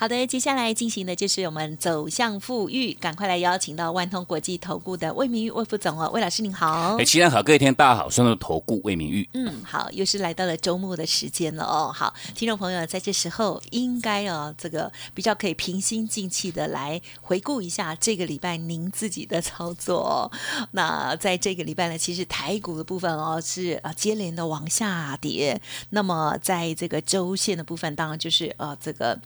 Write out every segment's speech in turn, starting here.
好的，接下来进行的就是我们走向富裕，赶快来邀请到万通国际投顾的魏明玉魏副总哦，魏老师您好。哎，齐安好，各位听大家好，顺路投顾魏明玉。嗯，好，又是来到了周末的时间了哦。好，听众朋友在这时候应该哦，这个比较可以平心静气的来回顾一下这个礼拜您自己的操作。那在这个礼拜呢，其实台股的部分哦是啊接连的往下跌，那么在这个周线的部分，当然就是呃这个。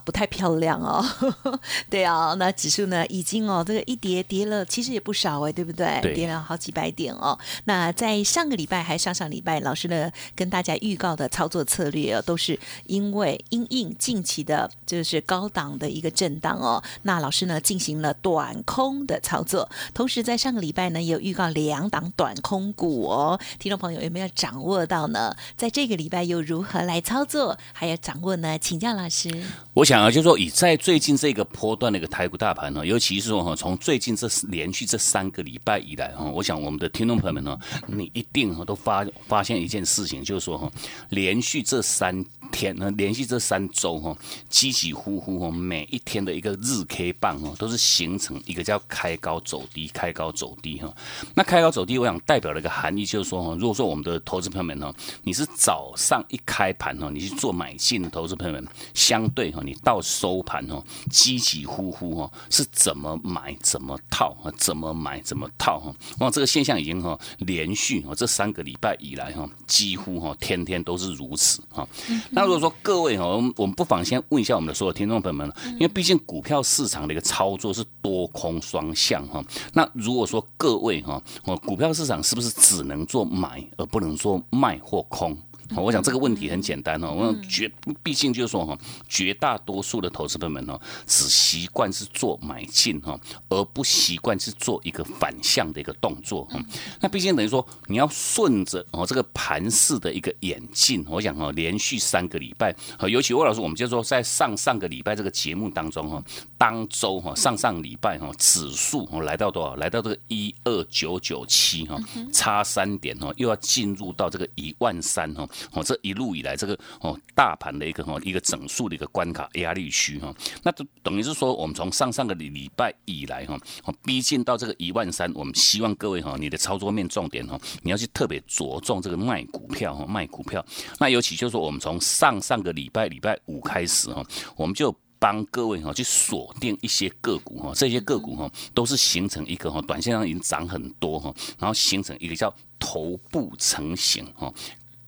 啊，不太漂亮哦。对啊，那指数呢，已经哦，这个一跌跌了，其实也不少哎，对不对？对，跌了好几百点哦。那在上个礼拜还上上礼拜，老师呢跟大家预告的操作策略哦，都是因为因应近期的就是高档的一个震荡哦。那老师呢进行了短空的操作，同时在上个礼拜呢也有预告两档短空股哦。听众朋友有没有掌握到呢？在这个礼拜又如何来操作？还要掌握呢？请教老师。我想啊，就是说，以在最近这个波段的一个台股大盘呢，尤其是说哈，从最近这连续这三个礼拜以来哈，我想我们的听众朋友们呢，你一定哈都发发现一件事情，就是说哈，连续这三。天呢，连续这三周哈，起起伏伏哈，每一天的一个日 K 棒哦，都是形成一个叫开高走低，开高走低哈。那开高走低，我想代表了一个含义，就是说哈，如果说我们的投资朋友们哈，你是早上一开盘哈，你去做买进的投资朋友们，相对哈，你到收盘哦，起起伏伏哦，是怎么买怎么套啊？怎么买怎么套哈？哇，这个现象已经哈连续哦这三个礼拜以来哈，几乎哈天天都是如此哈。那如果说各位哈，我们不妨先问一下我们的所有听众朋友们，因为毕竟股票市场的一个操作是多空双向哈。那如果说各位哈，哦股票市场是不是只能做买而不能做卖或空？我想这个问题很简单哦，我想绝毕竟就是说哈，绝大多数的投资朋友们哦，只习惯是做买进哈，而不习惯是做一个反向的一个动作哈。那毕竟等于说你要顺着哦这个盘势的一个演进，我想哦，连续三个礼拜，尤其魏老师，我们就说在上上个礼拜这个节目当中哈，当周哈上上礼拜哈指数哦来到多少？来到这个一二九九七哈，差三点哦，又要进入到这个一万三哈。哦，这一路以来，这个哦，大盘的一个哈，一个整数的一个关卡压力区哈，那就等于是说，我们从上上个礼礼拜以来哈，逼近到这个一万三，我们希望各位哈，你的操作面重点哈，你要去特别着重这个卖股票哈，卖股票。那尤其就是说，我们从上上个礼拜礼拜五开始哈，我们就帮各位哈去锁定一些个股哈，这些个股哈都是形成一个哈，短线上已经涨很多哈，然后形成一个叫头部成型哈。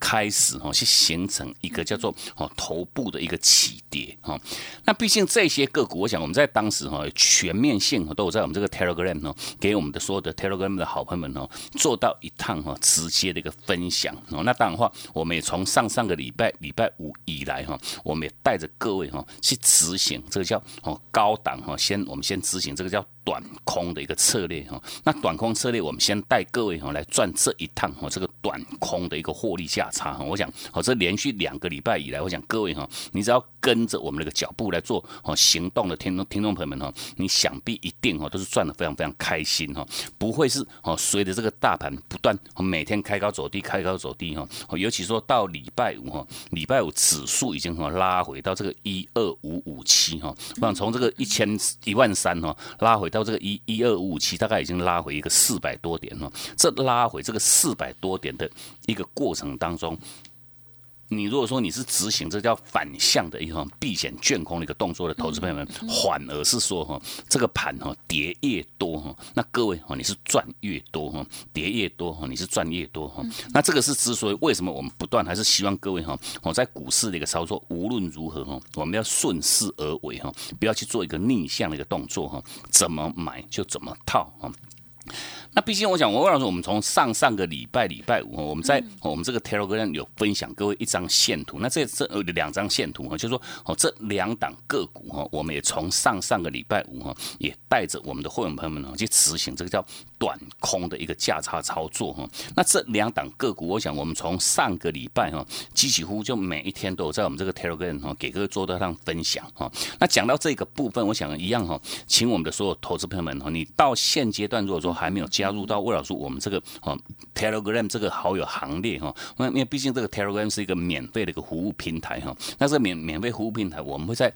开始哈，去形成一个叫做哦头部的一个起跌哈。那毕竟这些个股，我想我们在当时哈全面性都有在我们这个 Telegram 哦，给我们的所有的 Telegram 的好朋友们哦，做到一趟哈直接的一个分享哦。那当然话，我们也从上上个礼拜礼拜五以来哈，我们也带着各位哈去执行这个叫哦高档哈，先我们先执行这个叫。短空的一个策略哈，那短空策略，我们先带各位哈来赚这一趟哈，这个短空的一个获利价差哈。我想，好，这连续两个礼拜以来，我想各位哈，你只要跟着我们那个脚步来做哦行动的听众听众朋友们哈，你想必一定哈都是赚的非常非常开心哈，不会是哦随着这个大盘不断每天开高走低，开高走低哈，尤其说到礼拜五哈，礼拜五指数已经哈拉回到这个一二五五七哈，我想从这个一千一万三哈拉回。到这个一一二五五七，大概已经拉回一个四百多点了。这拉回这个四百多点的一个过程当中。你如果说你是执行这叫反向的一种避险卷空的一个动作的投资朋友们，反而是说哈，这个盘哈跌越多哈，那各位哈你是赚越多哈，跌越多哈你是赚越多哈。那这个是之所以为什么我们不断还是希望各位哈，我在股市的一个操作无论如何哈，我们要顺势而为哈，不要去做一个逆向的一个动作哈，怎么买就怎么套哈。那毕竟，我想，我老师，我们从上上个礼拜礼拜五，我们在我们这个 Telegram 有分享各位一张线图。那这这两张线图啊，就是说，哦，这两档个股哈，我们也从上上个礼拜五哈，也带着我们的会员朋友们呢去执行这个叫短空的一个价差操作哈。那这两档个股，我想我们从上个礼拜哈，几几乎就每一天都有在我们这个 Telegram 哈给各位做到上分享哈。那讲到这个部分，我想一样哈，请我们的所有投资朋友们哈，你到现阶段如果说还没有加入到魏老师我们这个哈 Telegram 这个好友行列哈，因为毕竟这个 Telegram 是一个免费的一个服务平台哈，那这免免费服务平台，我们会在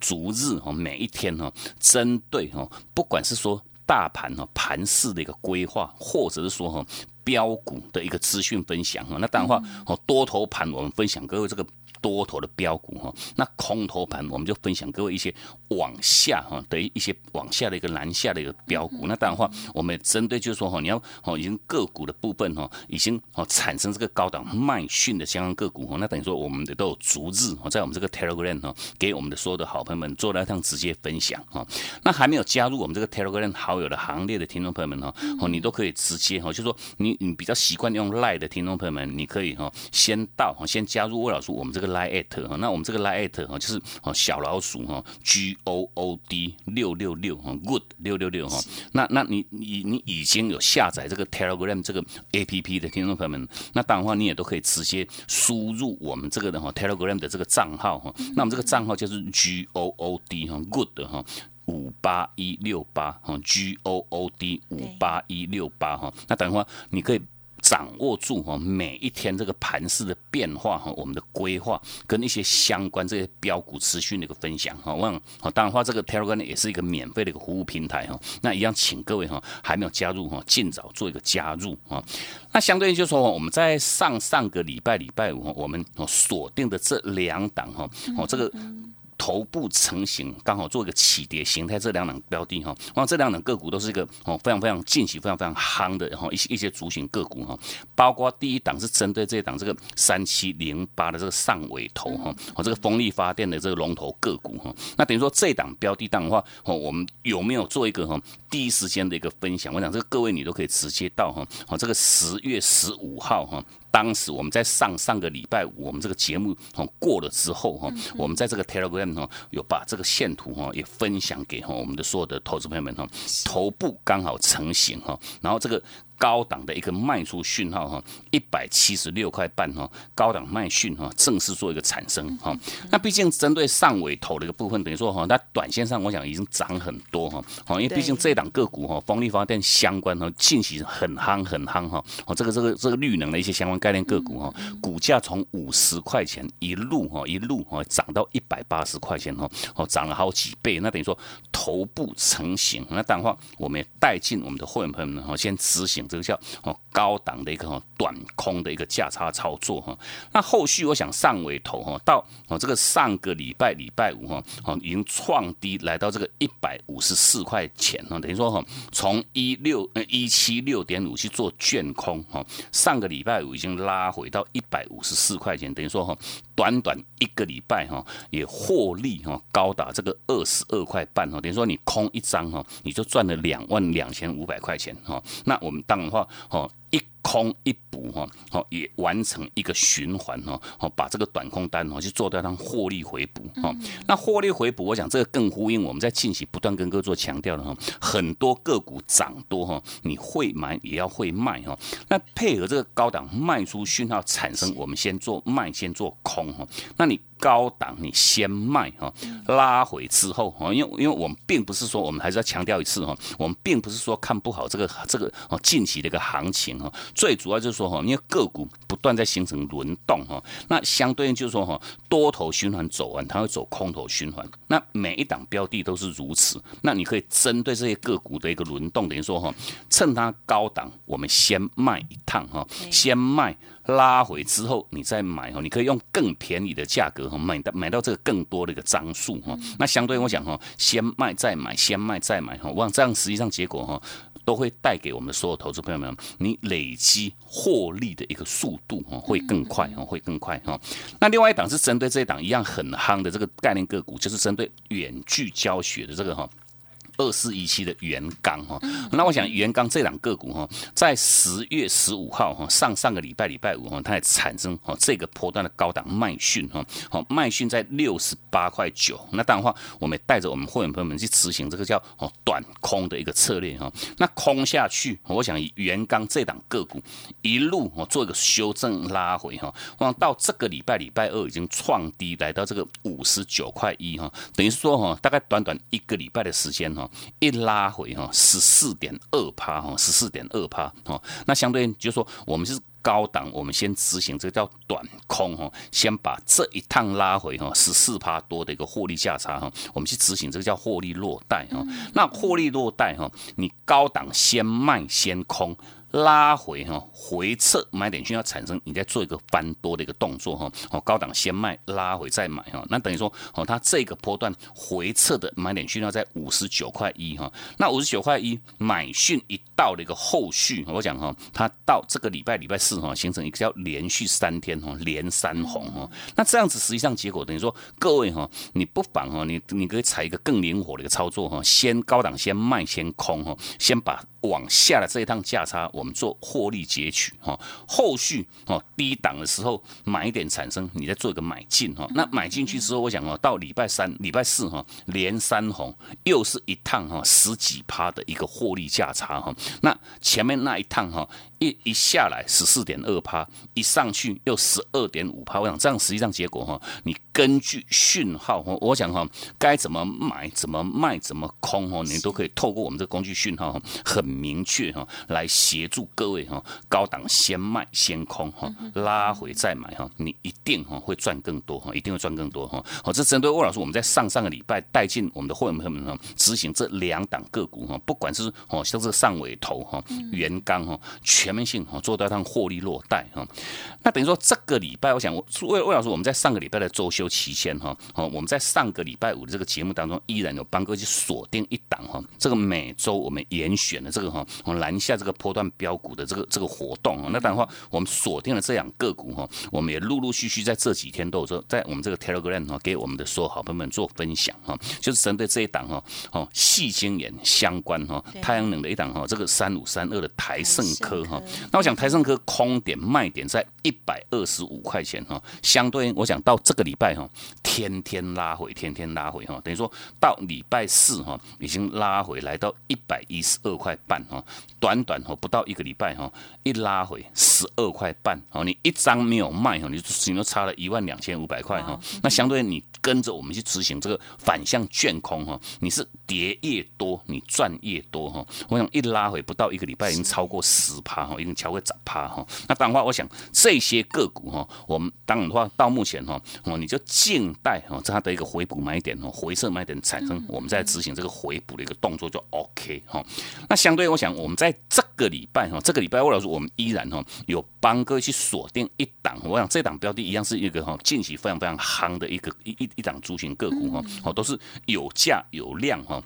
逐日哈每一天哈，针对哈，不管是说大盘哈盘势的一个规划，或者是说哈标股的一个资讯分享哈，那当然话多头盘我们分享各位这个。多头的标股哈，那空头盘我们就分享各位一些往下哈的一些往下的一个南下的一个标股。那当然话，我们针对就是说哈，你要哦已经个股的部分哈，已经哦产生这个高档卖讯的相关个股哈，那等于说我们的都有逐日哦在我们这个 Telegram 哈，给我们的所有的好朋友们做了一趟直接分享哈。那还没有加入我们这个 Telegram 好友的行列的听众朋友们哈，哦你都可以直接哈，就说你你比较习惯用 Line 的听众朋友们，你可以哈先到哈先加入魏老师我们这个。来 at 哈，那我们这个来 at 哈，就是哦小老鼠哈，G O O D 六六六哈，Good 六六六哈。那那你你你已经有下载这个 Telegram 这个 A P P 的听众朋友们，那当然话你也都可以直接输入我们这个的哈 Telegram 的这个账号哈。那我们这个账号就是 G O O D 哈，Good 哈五八一六八哈，G O O D 五八一六八哈。那等一会你可以。掌握住哈每一天这个盘势的变化哈，我们的规划跟一些相关这些标股资讯的一个分享哈，望好当然话这个 Telegram 也是一个免费的一个服务平台哈，那一样请各位哈还没有加入哈，尽早做一个加入啊。那相对于就说我们在上上个礼拜礼拜五我们锁定的这两档哈，哦这个。头部成型，刚好做一个起跌形态，这两档标的哈，哇，这两档个股都是一个哦非常非常近期非常非常夯的然后一些一些主型个股哈，包括第一档是针对这一档这个三七零八的这个上尾头哈，哦这个风力发电的这个龙头个股哈，那等于说这档标的档的话，哦我们有没有做一个哈第一时间的一个分享？我想这个各位你都可以直接到哈，哦这个十月十五号哈。当时我们在上上个礼拜五，我们这个节目哦过了之后哈，我们在这个 Telegram 哈有把这个线图哈也分享给哈我们的所有的投资朋友们哈，头部刚好成型哈，然后这个。高档的一个卖出讯号哈，一百七十六块半哈，高档卖讯哈，正式做一个产生哈。那毕竟针对上尾头的一个部分，等于说哈，那短线上我想已经涨很多哈。好，因为毕竟这档个股哈，风力发电相关哈，近期很夯很夯哈。哦，这个这个这个绿能的一些相关概念个股哈，股价从五十块钱一路哈一路哈涨到一百八十块钱哈，哦涨了好几倍。那等于说头部成型，那当然话我们也带进我们的会员朋友们哈，先执行。这个叫哦高档的一个短空的一个价差操作哈，那后续我想上尾头哈，到哦这个上个礼拜礼拜五哈，哦已经创低来到这个一百五十四块钱哈，等于说哈从一六呃一七六点五去做卷空哈，上个礼拜五已经拉回到一百五十四块钱，等于说哈短短一个礼拜哈也获利哈高达这个二十二块半哈，等于说你空一张哈你就赚了两万两千五百块钱哈，那我们当的话，哦，一空一补哈，好也完成一个循环哈，好把这个短空单哦去做掉，让获利回补哈。那获利回补，我想这个更呼应我们在近期不断跟各位做强调的哈，很多个股涨多哈，你会买也要会卖哈。那配合这个高档卖出讯号产生，我们先做卖，先做空哈。那你。高档你先卖哈，拉回之后哈，因为因为我们并不是说，我们还是要强调一次哈，我们并不是说看不好这个这个哦近期的一个行情哈，最主要就是说哈，因为个股不断在形成轮动哈，那相对应就是说哈，多头循环走完，它会走空头循环，那每一档标的都是如此，那你可以针对这些个股的一个轮动，等于说哈，趁它高档，我们先卖一趟哈，先卖。拉回之后，你再买哈，你可以用更便宜的价格哈买到买到这个更多的一个张数哈。那相对我讲哈，先卖再买，先卖再买哈，我想这样实际上结果哈，都会带给我们所有投资朋友们，你累积获利的一个速度啊会更快啊，会更快哈。那另外一档是针对这一档一样很夯的这个概念个股，就是针对远距教学的这个哈。二四一七的元刚哈。那我想元刚这两个股哈，在十月十五号哈，上上个礼拜礼拜五哈，它也产生哈这个波段的高档卖讯哈，好卖讯在六十八块九。那当然话，我们带着我们会员朋友们去执行这个叫哦短空的一个策略哈。那空下去，我想元刚这档个股一路哦做一个修正拉回哈，我想到这个礼拜礼拜二已经创低来到这个五十九块一哈，等于说哈，大概短短一个礼拜的时间哈，一拉回哈十四点二趴哈，十四点二趴哈，那相对就是说我们是。高档，我们先执行这个叫短空哈，先把这一趟拉回哈十四趴多的一个获利价差哈，我们去执行这个叫获利落袋哈。那获利落袋哈，你高档先卖先空。拉回哈，回撤买点需要产生，你再做一个翻多的一个动作哈。哦，高档先卖，拉回再买哈。那等于说哦，它这个波段回撤的买点需要在五十九块一哈。那五十九块一买讯一到的一个后续，我讲哈，它到这个礼拜礼拜四哈，形成一个叫连续三天哈，连三红哈。那这样子实际上结果等于说，各位哈，你不妨哈，你你可以采一个更灵活的一个操作哈，先高档先卖先空哈，先把往下的这一趟价差。我们做获利截取哈，后续哦低档的时候买点产生，你再做一个买进哈。那买进去之后，我想哦，到礼拜三、礼拜四哈连三红，又是一趟哈十几趴的一个获利价差哈。那前面那一趟哈。一一下来十四点二趴，一上去又十二点五趴。我想这样实际上结果哈，你根据讯号哈，我想哈，该怎么买、怎么卖、怎么空哈，你都可以透过我们这工具讯号很明确哈，来协助各位哈，高档先卖先空哈，拉回再买哈，你一定哈会赚更多哈，一定会赚更多哈。好，这针对魏老师，我们在上上个礼拜带进我们的会员朋友们哈，执行这两档个股哈，不管是哦像这上尾头哈、元刚哈，全。全面性哈，做到一趟获利落袋哈，那等于说这个礼拜，我想我魏魏老师，我们在上个礼拜的周休期间哈，哦，我们在上个礼拜五的这个节目当中，依然有帮各位去锁定一档哈，这个每周我们严选的这个哈，我们拦下这个波段标股的这个这个活动啊，那当然话，我们锁定了这两个股哈，我们也陆陆续续在这几天都有说，在我们这个 Telegram 哈，给我们的所有好朋友们做分享哈，就是针对这一档哈，哦，细晶眼相关哈，太阳能的一档哈，这个三五三二的台盛科哈。那我想台盛科空点卖点在一百二十五块钱哈，相对我想到这个礼拜哈，天天拉回，天天拉回哈，等于说到礼拜四哈，已经拉回来到一百一十二块半哈，短短哈不到一个礼拜哈，一拉回十二块半哦，你一张没有卖哈，你只能差了一万两千五百块哈，那相对你跟着我们去执行这个反向卷空哈，你是跌越多你赚越多哈，我想一拉回不到一个礼拜已经超过十趴。已经超过涨趴哈，那当然话，我想这些个股哈，我们当然的话，到目前哈，哦，你就静待哈，它的一个回补买点哦，回撤买点产生，我们再执行这个回补的一个动作就 OK 哈。那相对我想，我们在这个礼拜哈，这个礼拜魏老师，我们依然哈有帮各位去锁定一档，我想这档标的一样是一个哈近期非常非常夯的一个一一一档族群个股哈，哦，都是有价有量哈。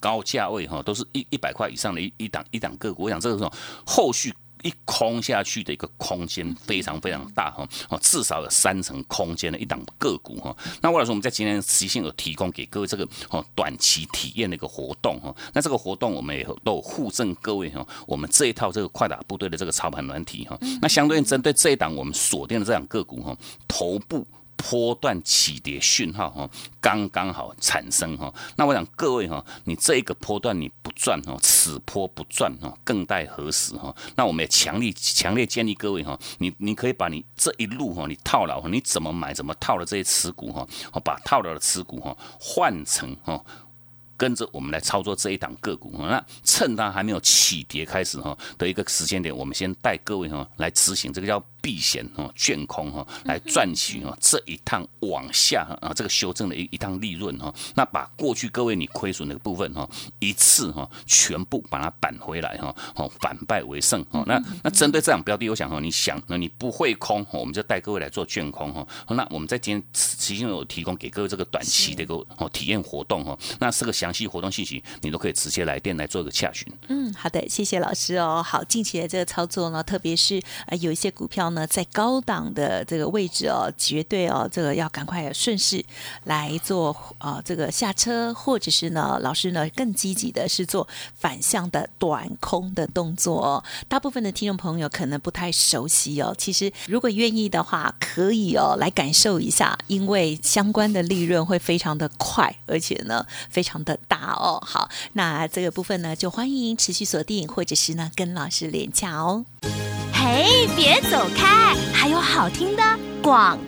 高价位哈，都是一一百块以上的一一档一档个股，我想这个时候后续一空下去的一个空间非常非常大哈，哦，至少有三层空间的一档个股哈。那或者说我们在今天实性有提供给各位这个哦短期体验的一个活动哈，那这个活动我们也都有互赠各位哈，我们这一套这个快打部队的这个操盘软体哈，那相对应针对这一档我们锁定的这两个股哈，头部。波段起跌讯号哈，刚刚好产生哈。那我想各位哈，你这一个波段你不赚哈，此波不赚哈，更待何时哈？那我们也强力强烈建议各位哈，你你可以把你这一路哈，你套牢，你怎么买怎么套的这些持股哈，把套牢的持股哈换成哈。跟着我们来操作这一档个股，那趁它还没有起跌开始哈的一个时间点，我们先带各位哈来执行这个叫避险哦卷空哈，来赚取哦这一趟往下啊这个修正的一一趟利润哈。那把过去各位你亏损的部分哈一次哈全部把它扳回来哈，哦反败为胜哦。那那针对这两标的，我想哈，你想那你不会空，我们就带各位来做卷空哈。那我们在今天其实有提供给各位这个短期的一个哦体验活动哈，那是个详。详细活动信息，你都可以直接来电来做一个洽询。嗯，好的，谢谢老师哦。好，近期的这个操作呢，特别是呃有一些股票要呢在高档的这个位置哦，绝对哦，这个要赶快顺势来做啊，这个下车，或者是呢，老师呢更积极的是做反向的短空的动作哦。大部分的听众朋友可能不太熟悉哦，其实如果愿意的话，可以哦来感受一下，因为相关的利润会非常的快，而且呢非常的大哦。好，那这个部分呢，就欢迎持续锁定，或者是呢跟老师连洽哦。嘿，别走开，还有好听的广。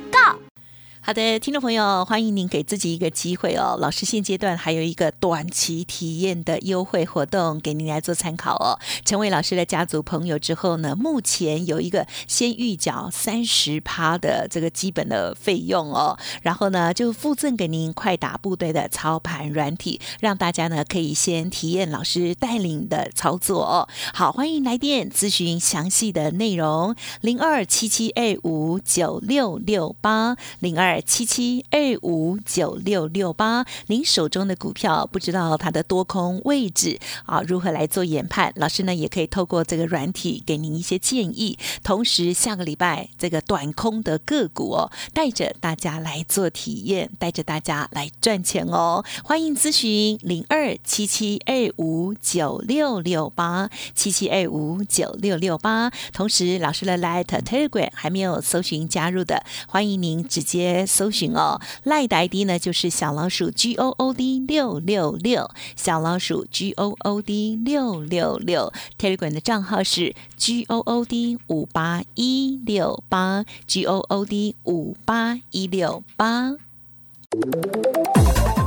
好的，听众朋友，欢迎您给自己一个机会哦。老师现阶段还有一个短期体验的优惠活动，给您来做参考哦。成为老师的家族朋友之后呢，目前有一个先预缴三十趴的这个基本的费用哦，然后呢就附赠给您快打部队的操盘软体，让大家呢可以先体验老师带领的操作哦。好，欢迎来电咨询详细的内容，零二七七 A 五九六六八零二。七七二五九六六八，您手中的股票不知道它的多空位置啊，如何来做研判？老师呢也可以透过这个软体给您一些建议。同时，下个礼拜这个短空的个股哦，带着大家来做体验，带着大家来赚钱哦。欢迎咨询零二七七二五九六六八七七二五九六六八。同时，老师的 Light Telegram 还没有搜寻加入的，欢迎您直接。搜寻哦，赖的 ID 呢就是小老鼠 G O O D 六六六，小老鼠 G O O D 六六六，Telegram 的账号是 G O O D 五八一六八，G O O D 五八一六八。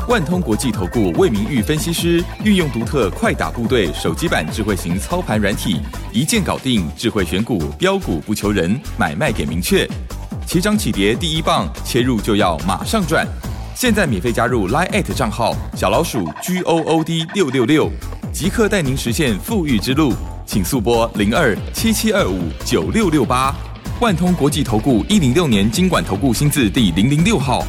万通国际投顾魏明玉分析师运用独特快打部队手机版智慧型操盘软体，一键搞定智慧选股标股不求人，买卖点明确。起涨起跌第一棒，切入就要马上赚。现在免费加入 Line 账号小老鼠 G O O D 六六六，即刻带您实现富裕之路。请速拨零二七七二五九六六八。万通国际投顾一零六年经管投顾新字第零零六号。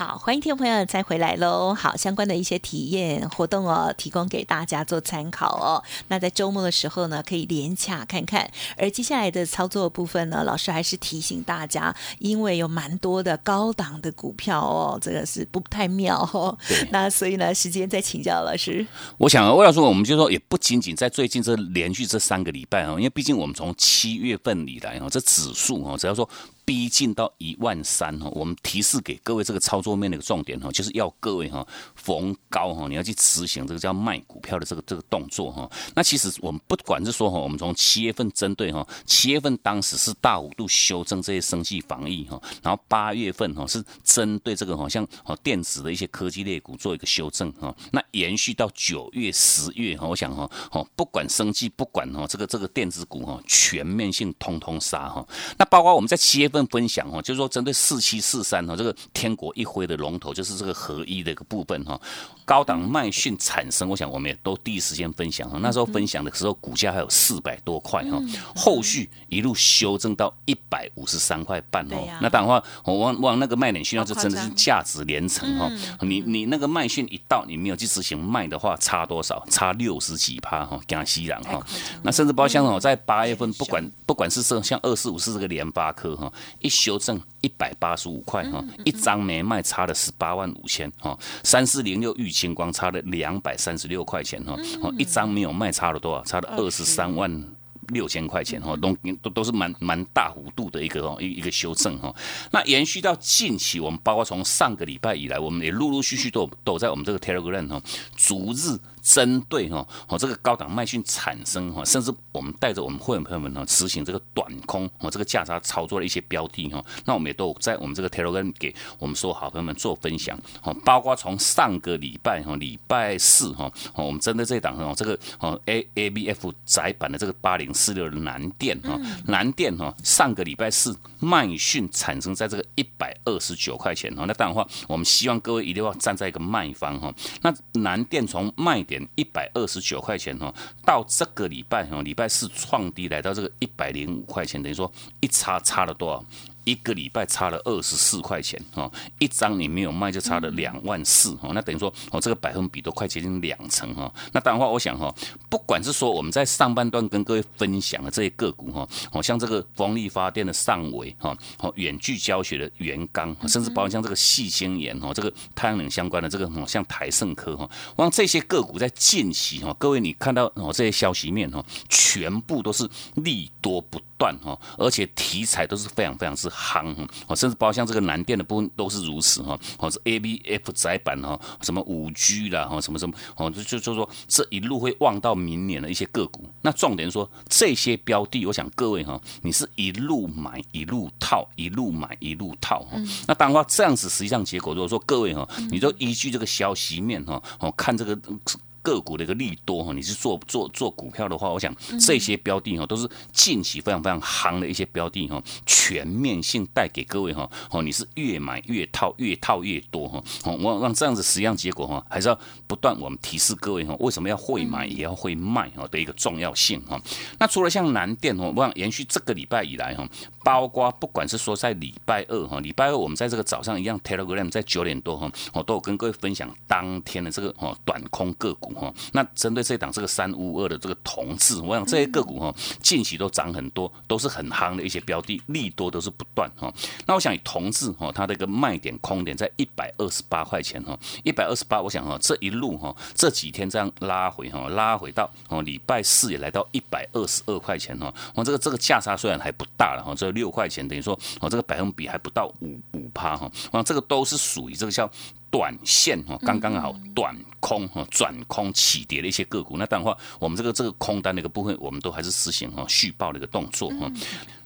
好，欢迎听众朋友再回来喽。好，相关的一些体验活动哦，提供给大家做参考哦。那在周末的时候呢，可以连卡看看。而接下来的操作部分呢，老师还是提醒大家，因为有蛮多的高档的股票哦，这个是不太妙哦。那所以呢，时间再请教老师。我想，魏老师，我们就说，也不仅仅在最近这连续这三个礼拜哦，因为毕竟我们从七月份以来哦，这指数哦，只要说。逼近到一万三哈，我们提示给各位这个操作面的一个重点哈，就是要各位哈逢高哈，你要去执行这个叫卖股票的这个这个动作哈。那其实我们不管是说哈，我们从七月份针对哈，七月份当时是大幅度修正这些生计防疫哈，然后八月份哈是针对这个好像哦电子的一些科技类股做一个修正哈。那延续到九月十月哈，我想哈哦不管生计不管哈这个这个电子股哈全面性通通杀哈。那包括我们在七月份。分享哦，就是说针对四七四三哈，这个天国一辉的龙头，就是这个合一的一个部分哈。高档麦讯产生，我想我们也都第一时间分享哈。那时候分享的时候，股价还有四百多块哈，后续一路修正到一百五十三块半哦。那当然话，我往往那个卖点讯号，就真的是价值连城哈。你你那个麦讯一到，你没有去执行卖的话，差多少？差六十几趴哈，江西人哈。那甚至包括像我在八月份，不管不管是说像二四五四这个联发科哈。一修正一百八十五块哈，一张没卖差了十八万五千哈，三四零六玉清光差了两百三十六块钱哈，一张没有卖差了多少？差了二十三万六千块钱哈，都都都是蛮蛮大幅度的一个哦一一个修正哈。那延续到近期，我们包括从上个礼拜以来，我们也陆陆续续都都在我们这个 Telegram 哈，逐日。针对哈哦这个高档卖讯产生哈，甚至我们带着我们会员朋友们呢，执行这个短空哦这个价差操作的一些标的哈，那我们也都在我们这个 Telegram 给我们所有好朋友们做分享哦，包括从上个礼拜哈礼拜四哈哦我们针对这档哦这个哦 A A B F 窄版的这个八零四六的南电哈南电哈上个礼拜四卖讯产生在这个一百二十九块钱哈，那当然话我们希望各位一定要站在一个卖方哈，那南电从卖点一百二十九块钱哈，到这个礼拜哈，礼拜四创低来到这个一百零五块钱，等于说一差差了多少？一个礼拜差了二十四块钱哦，一张你没有卖就差了两万四哦，那等于说哦这个百分比都快接近两成哈。那当然话，我想哈，不管是说我们在上半段跟各位分享的这些个股哈，哦像这个风力发电的上维哈，哦远距教学的元刚，甚至包括像这个细晶岩哦，这个太阳能相关的这个哦像台盛科哈，我想这些个股在近期哈，各位你看到哦这些消息面哈，全部都是利多不。断哈，而且题材都是非常非常之夯哈，甚至包括像这个南电的部分都是如此哈，或是 A B F 窄板哈，什么五 G 啦哈，什么什么哦，就就就说这一路会望到明年的一些个股。那重点说这些标的，我想各位哈，你是一路买一路套，一路买一路套哈。那当然话这样子，实际上结果如果说各位哈，你就依据这个消息面哈，哦看这个。个股的一个利多哈，你是做做做股票的话，我想这些标的哈都是近期非常非常行的一些标的哈，全面性带给各位哈哦，你是越买越套，越套越多哈。哦，我让这样子实际上结果哈，还是要不断我们提示各位哈，为什么要会买也要会卖哈的一个重要性哈。那除了像南电哦，我想延续这个礼拜以来哈，包括不管是说在礼拜二哈，礼拜二我们在这个早上一样 Telegram 在九点多哈，我都有跟各位分享当天的这个哦短空个股。哈，那针对这档这个三五二的这个同志，我想这些个股哈，近期都涨很多，都是很夯的一些标的，利多都是不断哈。那我想以同志哈，它的一个卖点空点在一百二十八块钱哈，一百二十八，我想哈，这一路哈，这几天这样拉回哈，拉回到哦礼拜四也来到一百二十二块钱哈，我这个这个价差虽然还不大了哈，这六块钱等于说哦这个百分比还不到五五趴哈，那这个都是属于这个叫。短线哈，刚刚好短空哈，转空起跌的一些个股，那当然话，我们这个这个空单的一个部分，我们都还是实行哈续报的一个动作哈。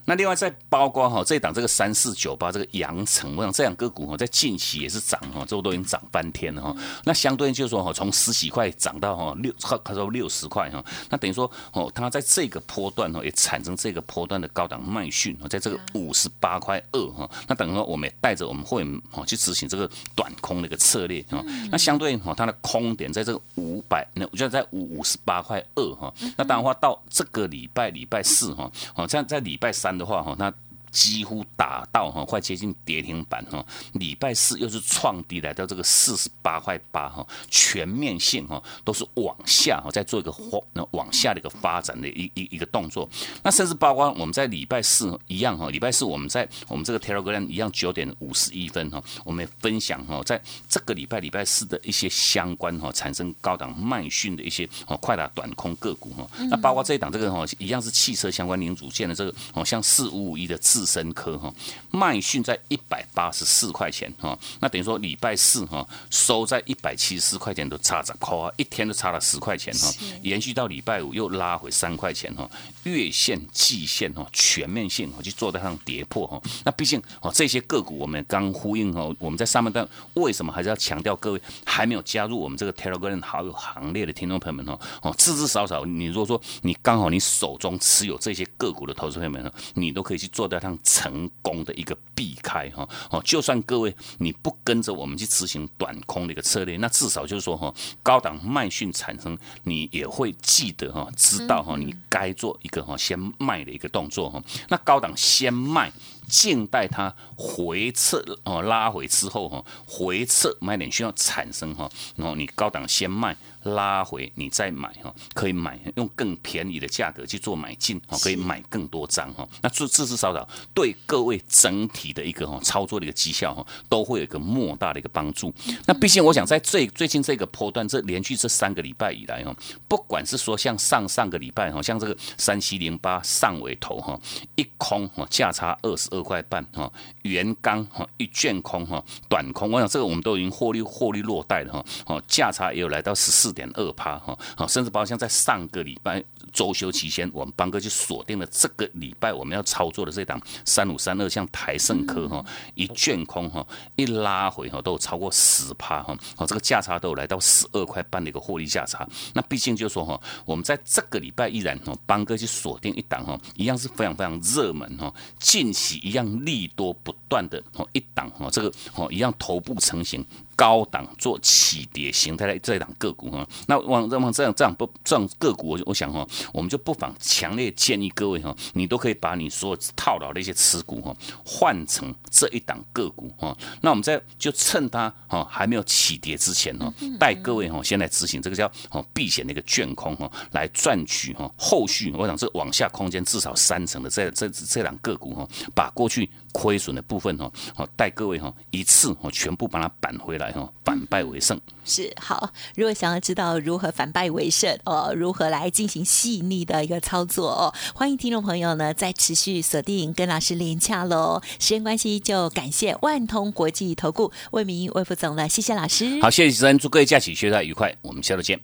那另外再包括哈这档这个三四九八这个阳城，我想这两个股哈在近期也是涨哈，这都已经涨翻天了哈。那相对就是说哈，从十几块涨到哈六，他说六十块哈，那等于说哦，它在这个波段哈也产生这个波段的高档卖讯，在这个五十八块二哈，那等于说我们也带着我们会员哈去执行这个短空的一个策略哈。那相对哈它的空点在这个五百，那我觉得在五五十八块二哈。那当然话到这个礼拜礼拜四哈，哦这样在礼拜三。的话哈，那。几乎打到哈，快接近跌停板哈。礼拜四又是创低来到这个四十八块八哈，全面性哈都是往下哈，在做一个往往下的一个发展的一一一个动作。那甚至包括我们在礼拜四一样哈，礼拜四我们在我们这个 Telegram 一样九点五十一分哈，我们也分享哈，在这个礼拜礼拜四的一些相关哈产生高档卖讯的一些哦快打短空个股哈。那包括这一档这个哈一样是汽车相关零组件的这个哦，像四五五一的字自深科哈，卖讯在一百八十四块钱哈，那等于说礼拜四哈收在一百七十四块钱都差着块，一天都差了十块钱哈，延续到礼拜五又拉回三块钱哈，月线、季线哈全面性哈就做在上跌破哈，那毕竟哦这些个股我们刚呼应哦，我们在上半段为什么还是要强调各位还没有加入我们这个 Telegram 好友行列的听众朋友们哦哦，至至少少你如果说你刚好你手中持有这些个股的投资朋友们，你都可以去做到它。成功的一个避开哈哦，就算各位你不跟着我们去执行短空的一个策略，那至少就是说哈，高档卖讯产生，你也会记得哈，知道哈，你该做一个哈先卖的一个动作哈。那高档先卖，静待它回撤哦，拉回之后哈，回撤买点需要产生哈，然后你高档先卖。拉回你再买哈，可以买用更便宜的价格去做买进哈，可以买更多张哈。那至至少少对各位整体的一个哈操作的一个绩效哈，都会有一个莫大的一个帮助。那毕竟我想在最最近这个波段，这连续这三个礼拜以来哈，不管是说像上上个礼拜哈，像这个三七零八上尾头哈，一空哈价差二十二块半哈，原钢哈一卷空哈短空，我想这个我们都已经获利获利落袋了哈，哦价差也有来到十四。点二趴哈，好，甚至包括像在上个礼拜周休期间，我们邦哥就锁定了这个礼拜我们要操作的这档三五三二，像台盛科哈，一卷空哈，一拉回哈，都有超过十趴哈，好，这个价差都有来到十二块半的一个获利价差。那毕竟就说哈，我们在这个礼拜依然哈，邦哥去锁定一档哈，一样是非常非常热门哈，近期一样利多不断的哈，一档哈，这个哦一样头部成型。高档做起跌形态的这档个股哈，那往往这样这样不这样个股，我我想哈，我们就不妨强烈建议各位哈，你都可以把你所有套牢的一些持股哈，换成这一档个股哈。那我们在就趁它哈还没有起跌之前哈，带各位哈先来执行这个叫哦避险的一个卷空哈，来赚取哈后续我想这往下空间至少三成的这这这档个股哈，把过去亏损的部分哈，好带各位哈一次哦全部把它扳回来哈，反败为胜。是好，如果想要知道如何反败为胜哦，如何来进行细腻的一个操作哦，欢迎听众朋友呢再持续锁定跟老师连洽喽。时间关系，就感谢万通国际投顾魏明魏副总了，谢谢老师。好，谢谢主持人，祝各位假期休假愉快，我们下周见。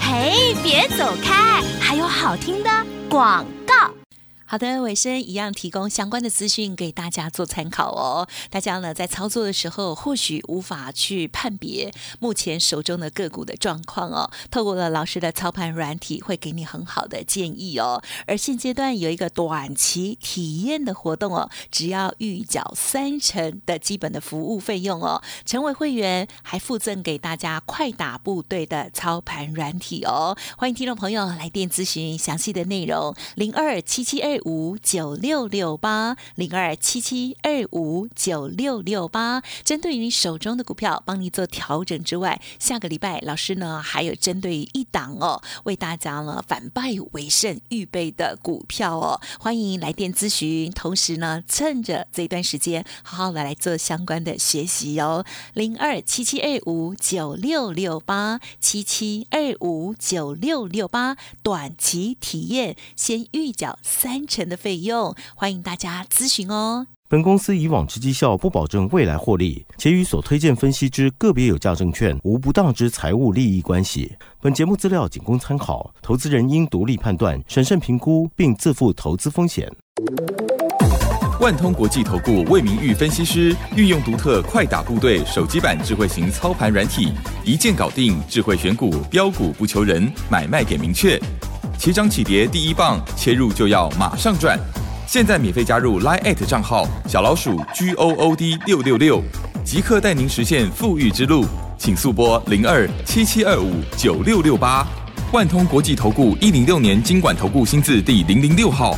嘿，别走开，还有好听的广告。好的，尾声一样提供相关的资讯给大家做参考哦。大家呢在操作的时候，或许无法去判别目前手中的个股的状况哦。透过了老师的操盘软体，会给你很好的建议哦。而现阶段有一个短期体验的活动哦，只要预缴三成的基本的服务费用哦，成为会员还附赠给大家快打部队的操盘软体哦。欢迎听众朋友来电咨询详细的内容，零二七七二。五九六六八零二七七二五九六六八，针对于你手中的股票，帮你做调整之外，下个礼拜老师呢还有针对一档哦，为大家呢反败为胜预备的股票哦，欢迎来电咨询，同时呢趁着这段时间，好好的来做相关的学习哦，零二七七二五九六六八七七二五九六六八，短期体验先预缴三。成的费用，欢迎大家咨询哦。本公司以往之绩效不保证未来获利，且与所推荐分析之个别有价证券无不当之财务利益关系。本节目资料仅供参考，投资人应独立判断、审慎评估，并自负投资风险。万通国际投顾魏明玉分析师运用独特快打部队手机版智慧型操盘软体，一键搞定智慧选股，标股不求人，买卖点明确。起涨起跌第一棒，切入就要马上赚。现在免费加入 Line 账号小老鼠 G O O D 六六六，即刻带您实现富裕之路。请速拨零二七七二五九六六八。万通国际投顾一零六年经管投顾新字第零零六号。